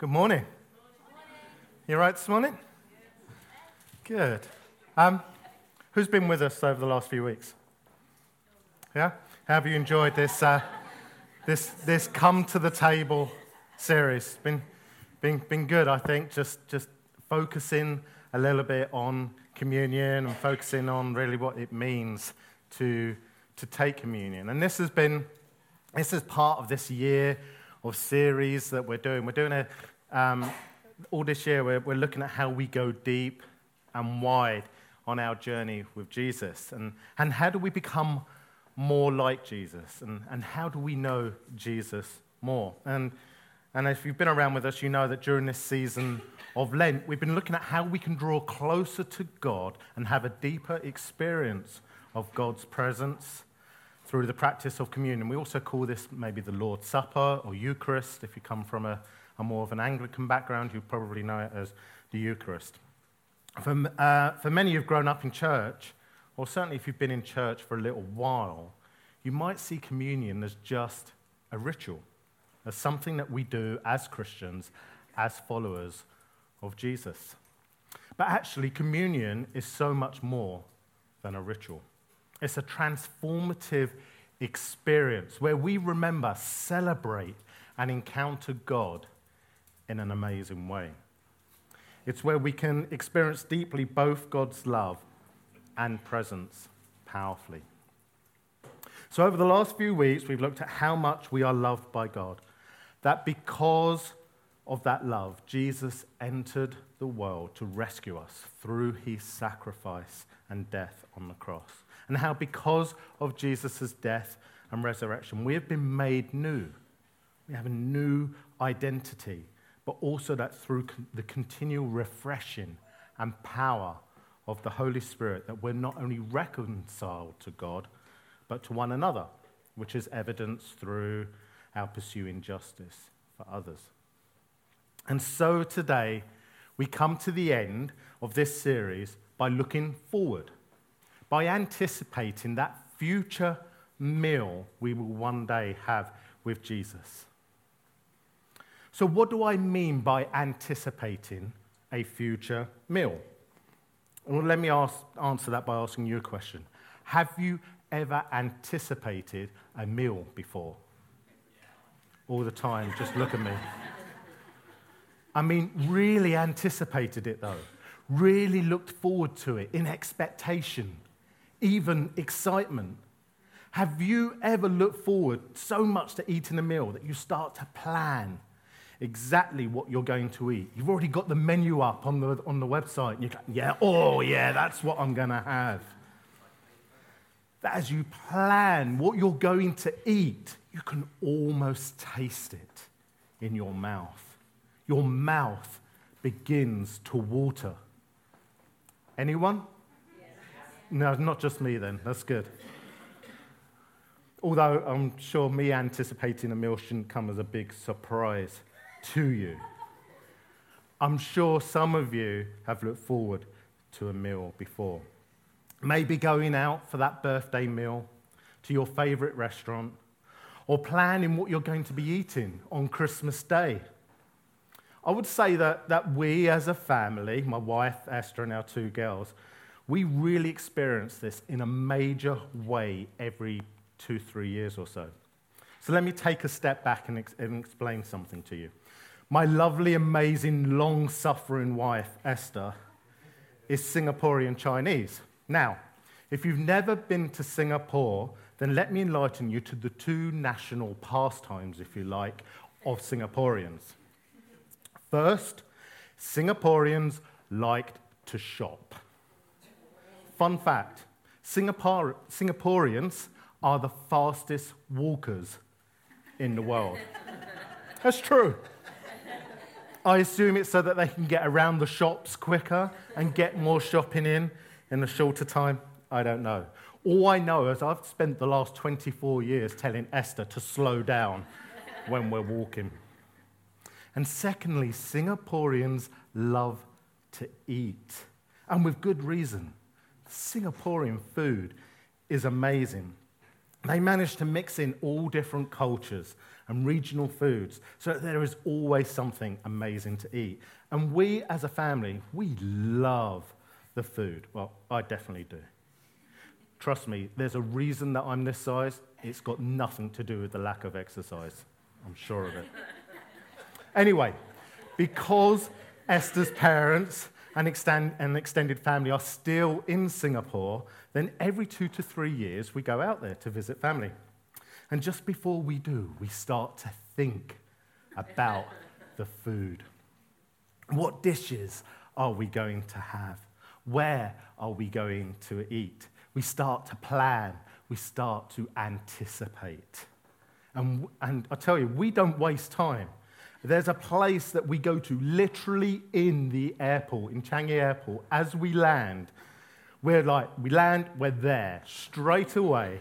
Good morning. You right this morning? Good. Um, who's been with us over the last few weeks? Yeah? Have you enjoyed this, uh, this, this come to the table series? Been, been, been good, I think, just, just focusing a little bit on communion and focusing on really what it means to, to take communion. And this has been, this is part of this year of series that we're doing. We're doing a, um, all this year, we're, we're looking at how we go deep and wide on our journey with Jesus. And, and how do we become more like Jesus? And, and how do we know Jesus more? And, and if you've been around with us, you know that during this season of Lent, we've been looking at how we can draw closer to God and have a deeper experience of God's presence through the practice of communion. We also call this maybe the Lord's Supper or Eucharist. If you come from a, a more of an Anglican background, you probably know it as the Eucharist. For, uh, for many who've grown up in church, or certainly if you've been in church for a little while, you might see communion as just a ritual, as something that we do as Christians, as followers of Jesus. But actually, communion is so much more than a ritual. It's a transformative experience where we remember, celebrate, and encounter God in an amazing way. It's where we can experience deeply both God's love and presence powerfully. So, over the last few weeks, we've looked at how much we are loved by God. That because of that love, Jesus entered the world to rescue us through his sacrifice and death on the cross and how because of Jesus' death and resurrection, we have been made new. We have a new identity, but also that through the continual refreshing and power of the Holy Spirit, that we're not only reconciled to God, but to one another, which is evidenced through our pursuing justice for others. And so today, we come to the end of this series by looking forward by anticipating that future meal we will one day have with Jesus. So, what do I mean by anticipating a future meal? Well, let me ask, answer that by asking you a question. Have you ever anticipated a meal before? All the time, just look at me. I mean, really anticipated it though, really looked forward to it in expectation even excitement. Have you ever looked forward so much to eating a meal that you start to plan exactly what you're going to eat? You've already got the menu up on the, on the website, and you're like, yeah, oh, yeah, that's what I'm going to have. That as you plan what you're going to eat, you can almost taste it in your mouth. Your mouth begins to water. Anyone? No, not just me then. That's good. Although I'm sure me anticipating a meal shouldn't come as a big surprise to you. I'm sure some of you have looked forward to a meal before. Maybe going out for that birthday meal to your favorite restaurant, or planning what you're going to be eating on Christmas Day. I would say that, that we as a family, my wife, Esther, and our two girls, we really experience this in a major way every two, three years or so. So let me take a step back and, ex- and explain something to you. My lovely, amazing, long suffering wife, Esther, is Singaporean Chinese. Now, if you've never been to Singapore, then let me enlighten you to the two national pastimes, if you like, of Singaporeans. First, Singaporeans liked to shop. Fun fact Singapore, Singaporeans are the fastest walkers in the world. That's true. I assume it's so that they can get around the shops quicker and get more shopping in in a shorter time. I don't know. All I know is I've spent the last 24 years telling Esther to slow down when we're walking. And secondly, Singaporeans love to eat, and with good reason. Singaporean food is amazing. They managed to mix in all different cultures and regional foods so that there is always something amazing to eat. And we as a family, we love the food. Well, I definitely do. Trust me, there's a reason that I'm this size. It's got nothing to do with the lack of exercise. I'm sure of it. anyway, because Esther's parents and extend, an extended family are still in Singapore, then every two to three years we go out there to visit family. And just before we do, we start to think about the food. What dishes are we going to have? Where are we going to eat? We start to plan, we start to anticipate. And, and I tell you, we don't waste time. There's a place that we go to literally in the airport, in Changi Airport, as we land. We're like, we land, we're there straight away.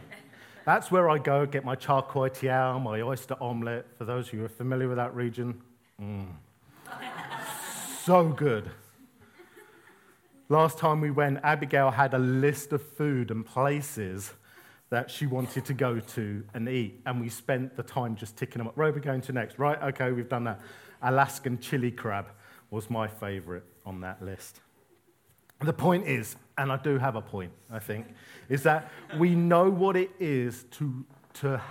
That's where I go, get my char kway teow, my oyster omelette. For those who are familiar with that region, mm. so good. Last time we went, Abigail had a list of food and places that she wanted to go to and eat. And we spent the time just ticking them up. Where are we going to next? Right, okay, we've done that. Alaskan chili crab was my favorite on that list. The point is, and I do have a point, I think, is that we know what it is to, to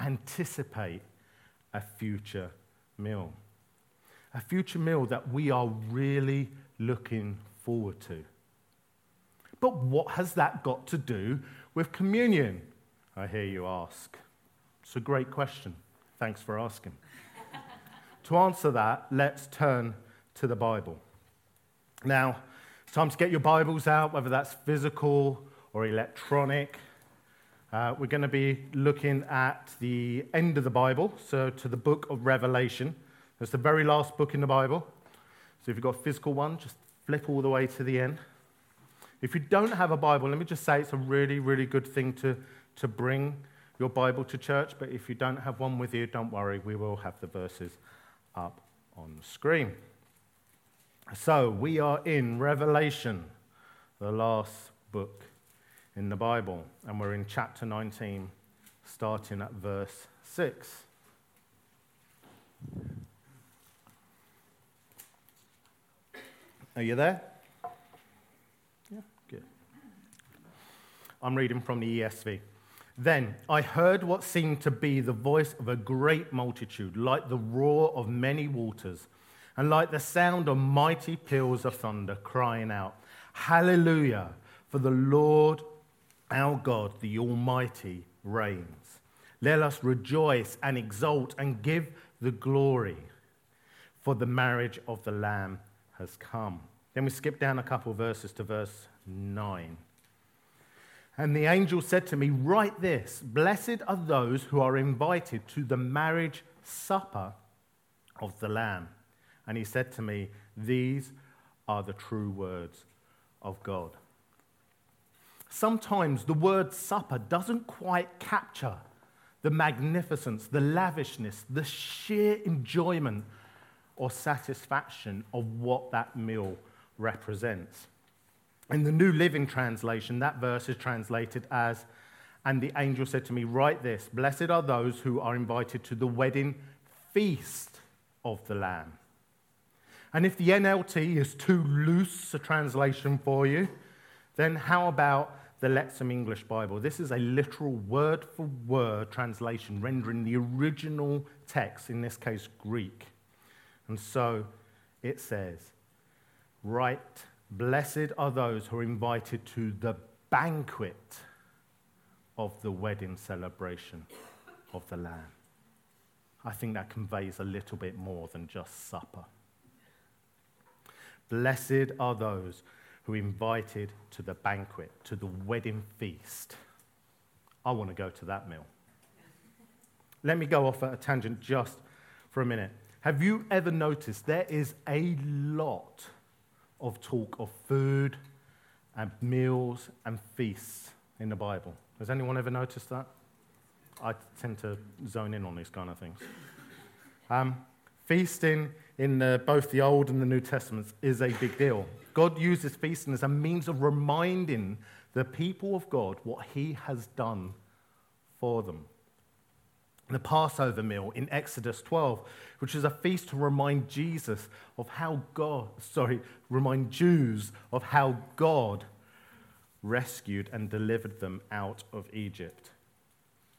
anticipate a future meal. A future meal that we are really looking forward to. But what has that got to do with communion? I hear you ask. It's a great question. Thanks for asking. to answer that, let's turn to the Bible. Now, time to get your Bibles out, whether that's physical or electronic. Uh, we're going to be looking at the end of the Bible, so to the book of Revelation. It's the very last book in the Bible. So if you've got a physical one, just flip all the way to the end. If you don't have a Bible, let me just say it's a really, really good thing to, to bring your Bible to church. But if you don't have one with you, don't worry, we will have the verses up on the screen. So we are in Revelation, the last book in the Bible, and we're in chapter 19, starting at verse 6. Are you there? Yeah, good. I'm reading from the ESV. Then I heard what seemed to be the voice of a great multitude, like the roar of many waters, and like the sound of mighty peals of thunder, crying out, Hallelujah! For the Lord our God, the Almighty, reigns. Let us rejoice and exult and give the glory, for the marriage of the Lamb has come. Then we skip down a couple verses to verse 9. And the angel said to me, Write this Blessed are those who are invited to the marriage supper of the Lamb. And he said to me, These are the true words of God. Sometimes the word supper doesn't quite capture the magnificence, the lavishness, the sheer enjoyment or satisfaction of what that meal represents. In the New Living Translation, that verse is translated as, And the angel said to me, Write this Blessed are those who are invited to the wedding feast of the Lamb. And if the NLT is too loose a translation for you, then how about the Lexham English Bible? This is a literal word for word translation, rendering the original text, in this case Greek. And so it says, Right, Blessed are those who are invited to the banquet of the wedding celebration of the Lamb. I think that conveys a little bit more than just supper. Blessed are those who are invited to the banquet, to the wedding feast. I want to go to that meal. Let me go off at a tangent just for a minute. Have you ever noticed there is a lot of talk of food and meals and feasts in the Bible. Has anyone ever noticed that? I tend to zone in on these kind of things. Um, feasting in the, both the Old and the New Testaments is a big deal. God uses feasting as a means of reminding the people of God what He has done for them. The Passover meal in Exodus 12, which is a feast to remind Jesus of how God, sorry, remind Jews of how God rescued and delivered them out of Egypt.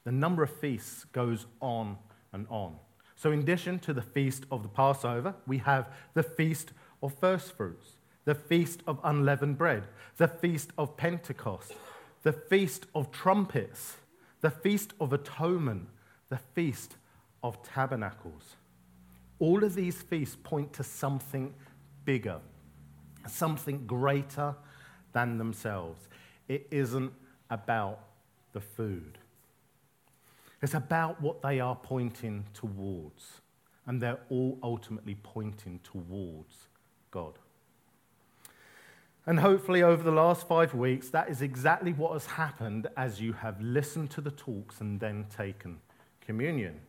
The number of feasts goes on and on. So, in addition to the feast of the Passover, we have the feast of first fruits, the feast of unleavened bread, the feast of Pentecost, the feast of trumpets, the feast of atonement, the feast of tabernacles. All of these feasts point to something bigger, something greater than themselves. It isn't about the food. It's about what they are pointing towards. And they're all ultimately pointing towards God. And hopefully, over the last five weeks, that is exactly what has happened as you have listened to the talks and then taken communion.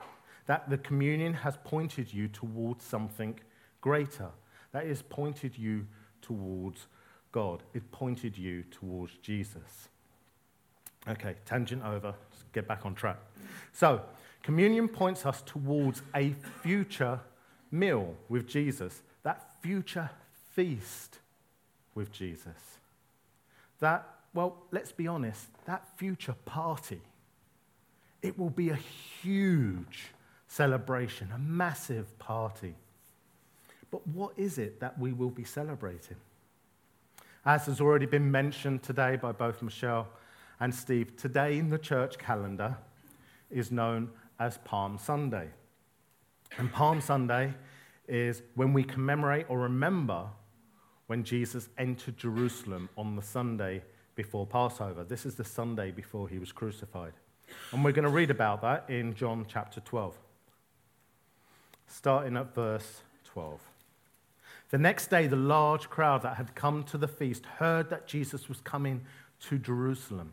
That the communion has pointed you towards something greater. That is pointed you towards God. It pointed you towards Jesus. Okay, tangent over. Let's get back on track. So, communion points us towards a future meal with Jesus, that future feast with Jesus. That, well, let's be honest, that future party, it will be a huge celebration, a massive party. But what is it that we will be celebrating? As has already been mentioned today by both Michelle and Steve, today in the church calendar is known as Palm Sunday. And Palm Sunday is when we commemorate or remember when Jesus entered Jerusalem on the Sunday before Passover. This is the Sunday before he was crucified. And we're going to read about that in John chapter 12, starting at verse 12. The next day, the large crowd that had come to the feast heard that Jesus was coming to Jerusalem.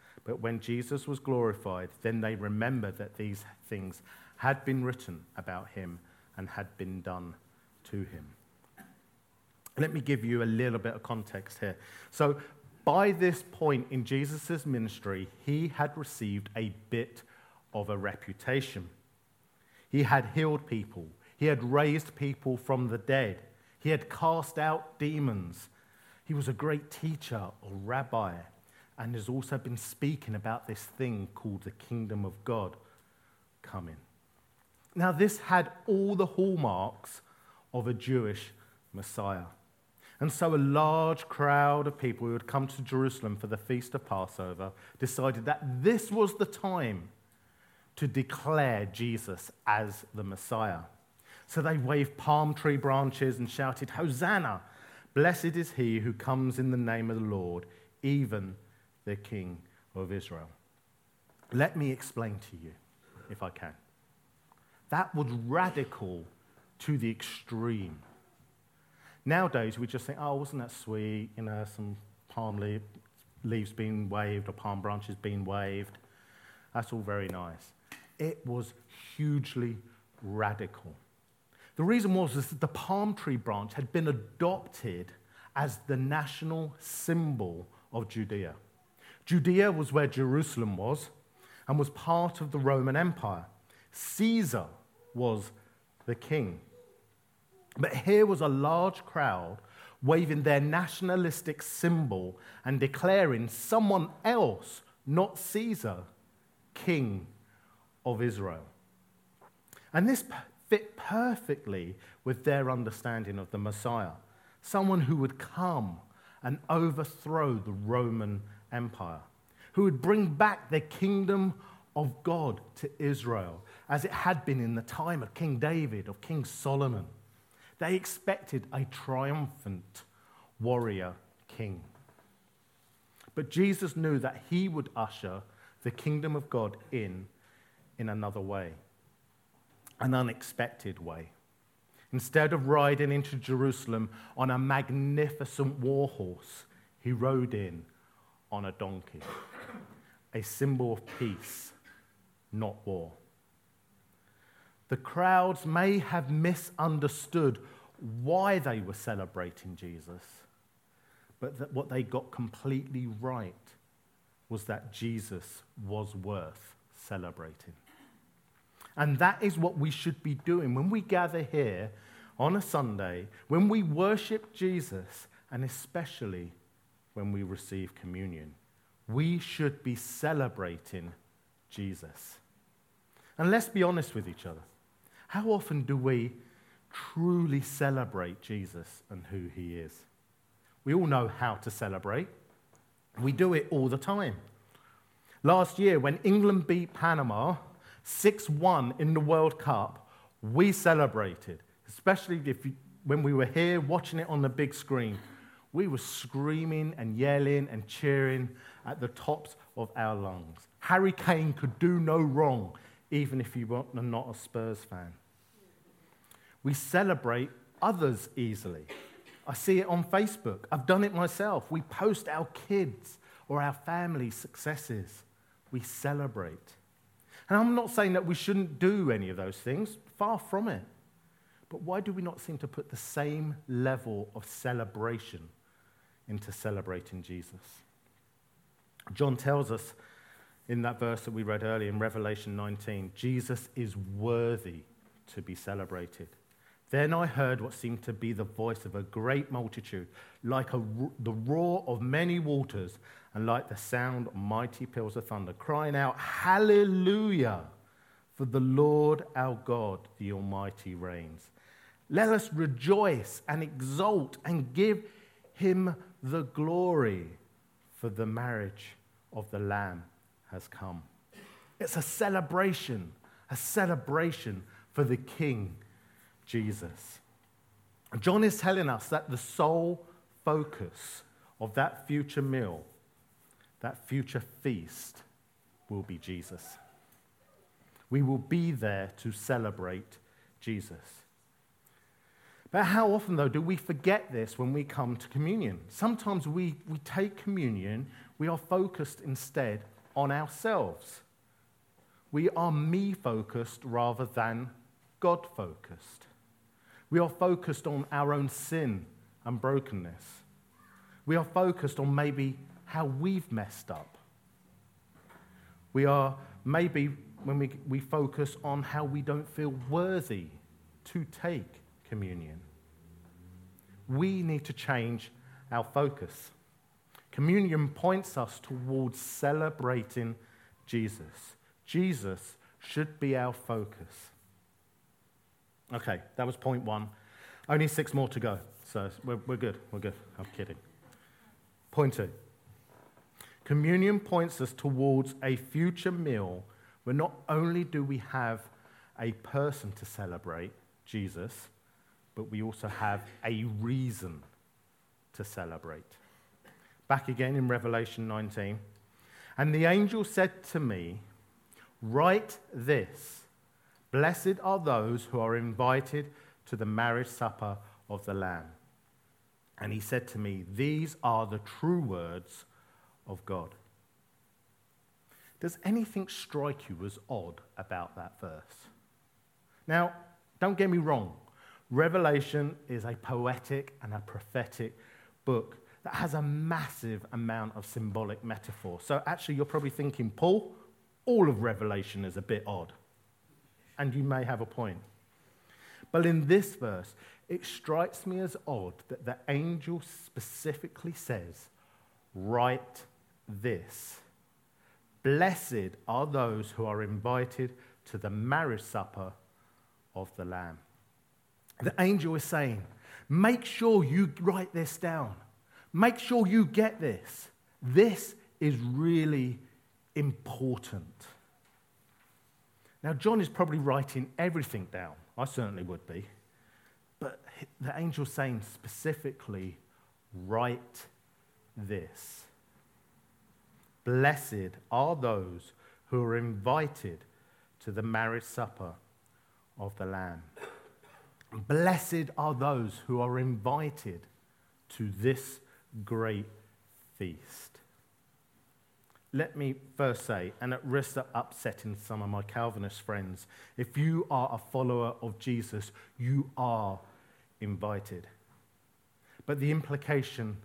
but when Jesus was glorified, then they remembered that these things had been written about him and had been done to him. Let me give you a little bit of context here. So, by this point in Jesus' ministry, he had received a bit of a reputation. He had healed people, he had raised people from the dead, he had cast out demons, he was a great teacher or rabbi and has also been speaking about this thing called the kingdom of God coming. Now, this had all the hallmarks of a Jewish Messiah. And so, a large crowd of people who had come to Jerusalem for the feast of Passover decided that this was the time to declare Jesus as the Messiah. So, they waved palm tree branches and shouted, Hosanna! Blessed is he who comes in the name of the Lord, even the King of Israel. Let me explain to you, if I can. That was radical to the extreme. Nowadays, we just think, oh, wasn't that sweet? You know, some palm leaf, leaves being waved or palm branches being waved. That's all very nice. It was hugely radical. The reason was that the palm tree branch had been adopted as the national symbol of Judea. Judea was where Jerusalem was and was part of the Roman Empire. Caesar was the king. But here was a large crowd waving their nationalistic symbol and declaring someone else, not Caesar, king of Israel. And this fit perfectly with their understanding of the Messiah, someone who would come and overthrow the Roman Empire, who would bring back the kingdom of God to Israel, as it had been in the time of King David, of King Solomon. They expected a triumphant warrior king. But Jesus knew that he would usher the kingdom of God in in another way. an unexpected way. Instead of riding into Jerusalem on a magnificent war horse, he rode in on a donkey, a symbol of peace, not war. The crowds may have misunderstood why they were celebrating Jesus, but what they got completely right was that Jesus was worth celebrating. And that is what we should be doing when we gather here on a Sunday, when we worship Jesus, and especially when we receive communion. We should be celebrating Jesus. And let's be honest with each other. How often do we truly celebrate Jesus and who he is? We all know how to celebrate. We do it all the time. Last year, when England beat Panama 6 1 in the World Cup, we celebrated, especially if you, when we were here watching it on the big screen. We were screaming and yelling and cheering at the tops of our lungs. Harry Kane could do no wrong, even if you were not a Spurs fan. We celebrate others easily. I see it on Facebook. I've done it myself. We post our kids or our family successes. We celebrate. And I'm not saying that we shouldn't do any of those things, far from it. But why do we not seem to put the same level of celebration into celebrating Jesus? John tells us in that verse that we read earlier in Revelation 19 Jesus is worthy to be celebrated. Then I heard what seemed to be the voice of a great multitude, like a, the roar of many waters, and like the sound of mighty peals of thunder, crying out, Hallelujah! For the Lord our God, the Almighty, reigns. Let us rejoice and exult and give him the glory, for the marriage of the Lamb has come. It's a celebration, a celebration for the King Jesus. John is telling us that the sole focus of that future meal, that future feast, will be Jesus. We will be there to celebrate Jesus. But how often, though, do we forget this when we come to communion? Sometimes we, we take communion, we are focused instead on ourselves. We are me focused rather than God focused. We are focused on our own sin and brokenness. We are focused on maybe how we've messed up. We are maybe when we, we focus on how we don't feel worthy to take communion. We need to change our focus. Communion points us towards celebrating Jesus. Jesus should be our focus. Okay, that was point one. Only six more to go, so we're, we're good. We're good. I'm kidding. Point two communion points us towards a future meal where not only do we have a person to celebrate, Jesus, but we also have a reason to celebrate. Back again in Revelation 19. And the angel said to me, Write this Blessed are those who are invited to the marriage supper of the Lamb. And he said to me, These are the true words of God. Does anything strike you as odd about that verse? Now, don't get me wrong. Revelation is a poetic and a prophetic book that has a massive amount of symbolic metaphor. So, actually, you're probably thinking, Paul, all of Revelation is a bit odd and you may have a point. But in this verse, it strikes me as odd that the angel specifically says, Write this Blessed are those who are invited to the marriage supper of the Lamb. The angel is saying, Make sure you write this down. Make sure you get this. This is really important. Now, John is probably writing everything down. I certainly would be. But the angel's saying specifically, write this. Blessed are those who are invited to the marriage supper of the Lamb. Blessed are those who are invited to this great feast. Let me first say, and at risk of upsetting some of my Calvinist friends, if you are a follower of Jesus, you are invited. But the implication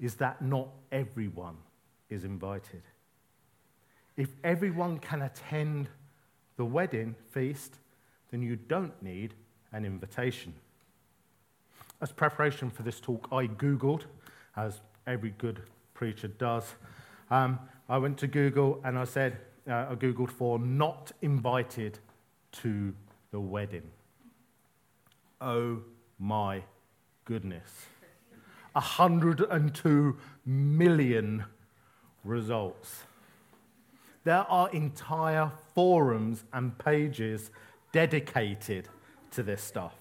is that not everyone is invited. If everyone can attend the wedding feast, then you don't need an invitation. As preparation for this talk, I Googled, as every good preacher does. Um, I went to Google and I said, uh, I Googled for not invited to the wedding. Oh my goodness. 102 million results. There are entire forums and pages dedicated to this stuff.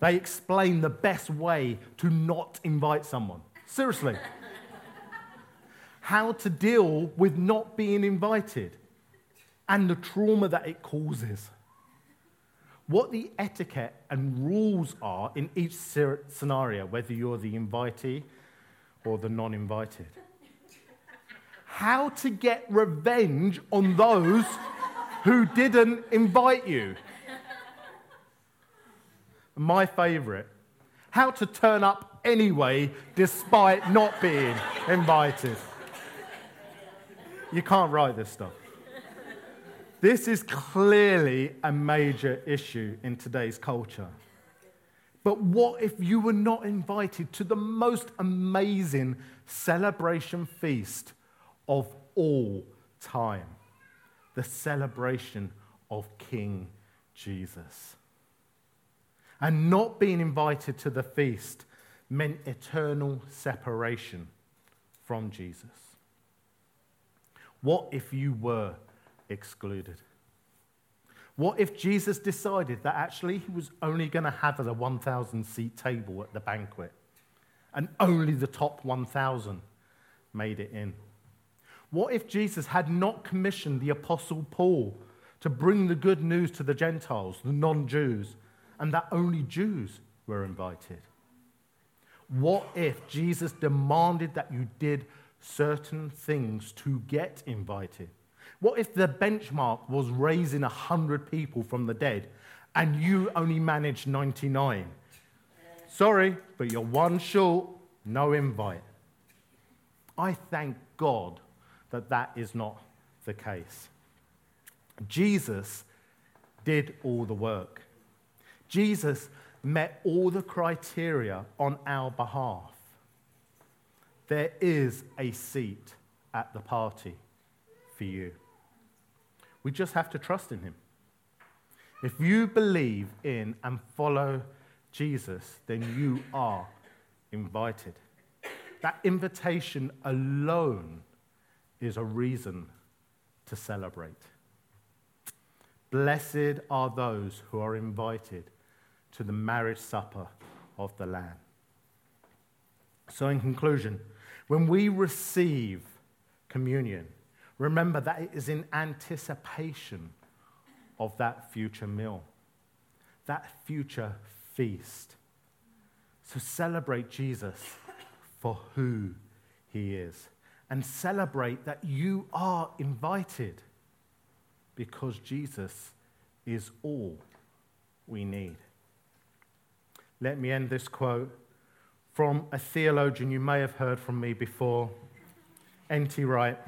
They explain the best way to not invite someone. Seriously. How to deal with not being invited and the trauma that it causes. What the etiquette and rules are in each scenario, whether you're the invitee or the non invited. How to get revenge on those who didn't invite you. My favorite how to turn up anyway despite not being invited. You can't write this stuff. This is clearly a major issue in today's culture. But what if you were not invited to the most amazing celebration feast of all time? The celebration of King Jesus. And not being invited to the feast meant eternal separation from Jesus. What if you were excluded? What if Jesus decided that actually he was only going to have a 1,000 seat table at the banquet and only the top 1,000 made it in? What if Jesus had not commissioned the Apostle Paul to bring the good news to the Gentiles, the non Jews, and that only Jews were invited? What if Jesus demanded that you did certain things to get invited? What if the benchmark was raising 100 people from the dead and you only managed 99? Sorry, but you're one short, no invite. I thank God that that is not the case. Jesus did all the work. Jesus met all the criteria on our behalf. There is a seat at the party for you. We just have to trust in him. If you believe in and follow Jesus, then you are invited. That invitation alone is a reason to celebrate. Blessed are those who are invited to the marriage supper of the Lamb. So, in conclusion, when we receive communion, Remember that it is in anticipation of that future meal, that future feast. So celebrate Jesus for who he is and celebrate that you are invited because Jesus is all we need. Let me end this quote from a theologian you may have heard from me before, N.T. Wright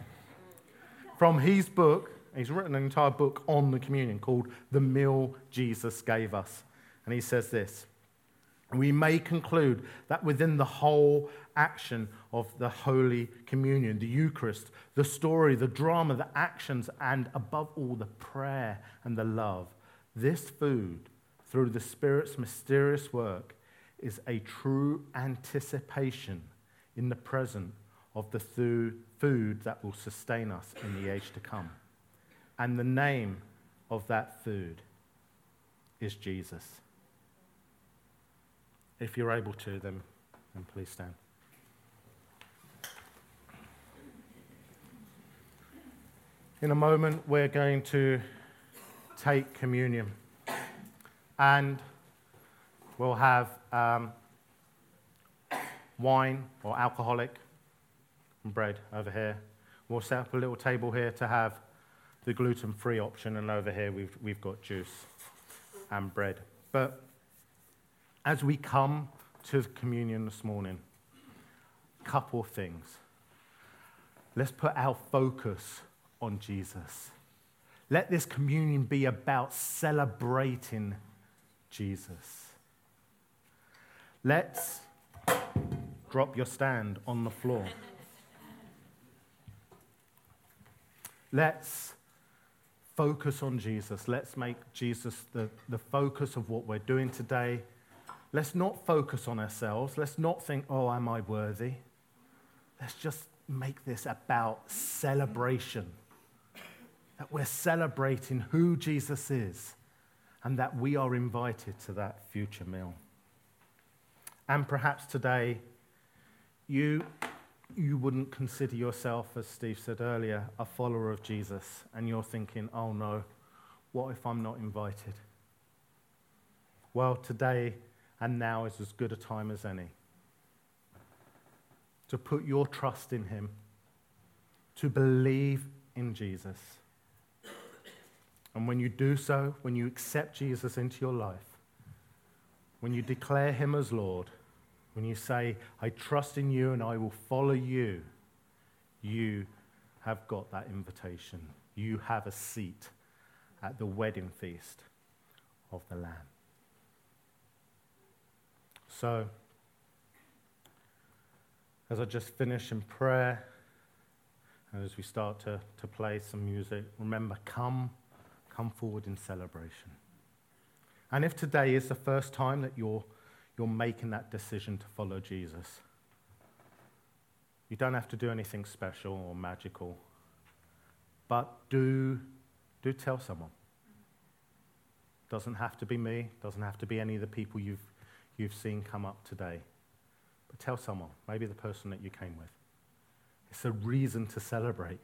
from his book. He's written an entire book on the communion called The Meal Jesus Gave Us. And he says this We may conclude that within the whole action of the Holy Communion, the Eucharist, the story, the drama, the actions, and above all, the prayer and the love, this food, through the Spirit's mysterious work, is a true anticipation in the present of the food that will sustain us in the age to come. And the name of that food is Jesus. If you're able to, then, then please stand. In a moment, we're going to take communion. And we'll have um, wine or alcoholic bread over here. We'll set up a little table here to have the gluten free option, and over here we've, we've got juice and bread. But as we come to communion this morning, a couple of things. Let's put our focus on Jesus. Let this communion be about celebrating Jesus. Let's drop your stand on the floor. Let's focus on Jesus. Let's make Jesus the, the focus of what we're doing today. Let's not focus on ourselves. Let's not think, oh, am I worthy? Let's just make this about celebration. That we're celebrating who Jesus is and that we are invited to that future meal. And perhaps today, you, you wouldn't consider yourself, as Steve said earlier, a follower of Jesus, and you're thinking, oh no, what if I'm not invited? Well, today and now is as good a time as any to put your trust in Him, to believe in Jesus. And when you do so, when you accept Jesus into your life, when you declare Him as Lord, when you say, I trust in you and I will follow you, you have got that invitation. You have a seat at the wedding feast of the Lamb. So, as I just finish in prayer, and as we start to, to play some music, remember, come, come forward in celebration. And if today is the first time that you're you're making that decision to follow Jesus. You don't have to do anything special or magical, but do, do tell someone. Doesn't have to be me, doesn't have to be any of the people you've, you've seen come up today. But tell someone, maybe the person that you came with. It's a reason to celebrate.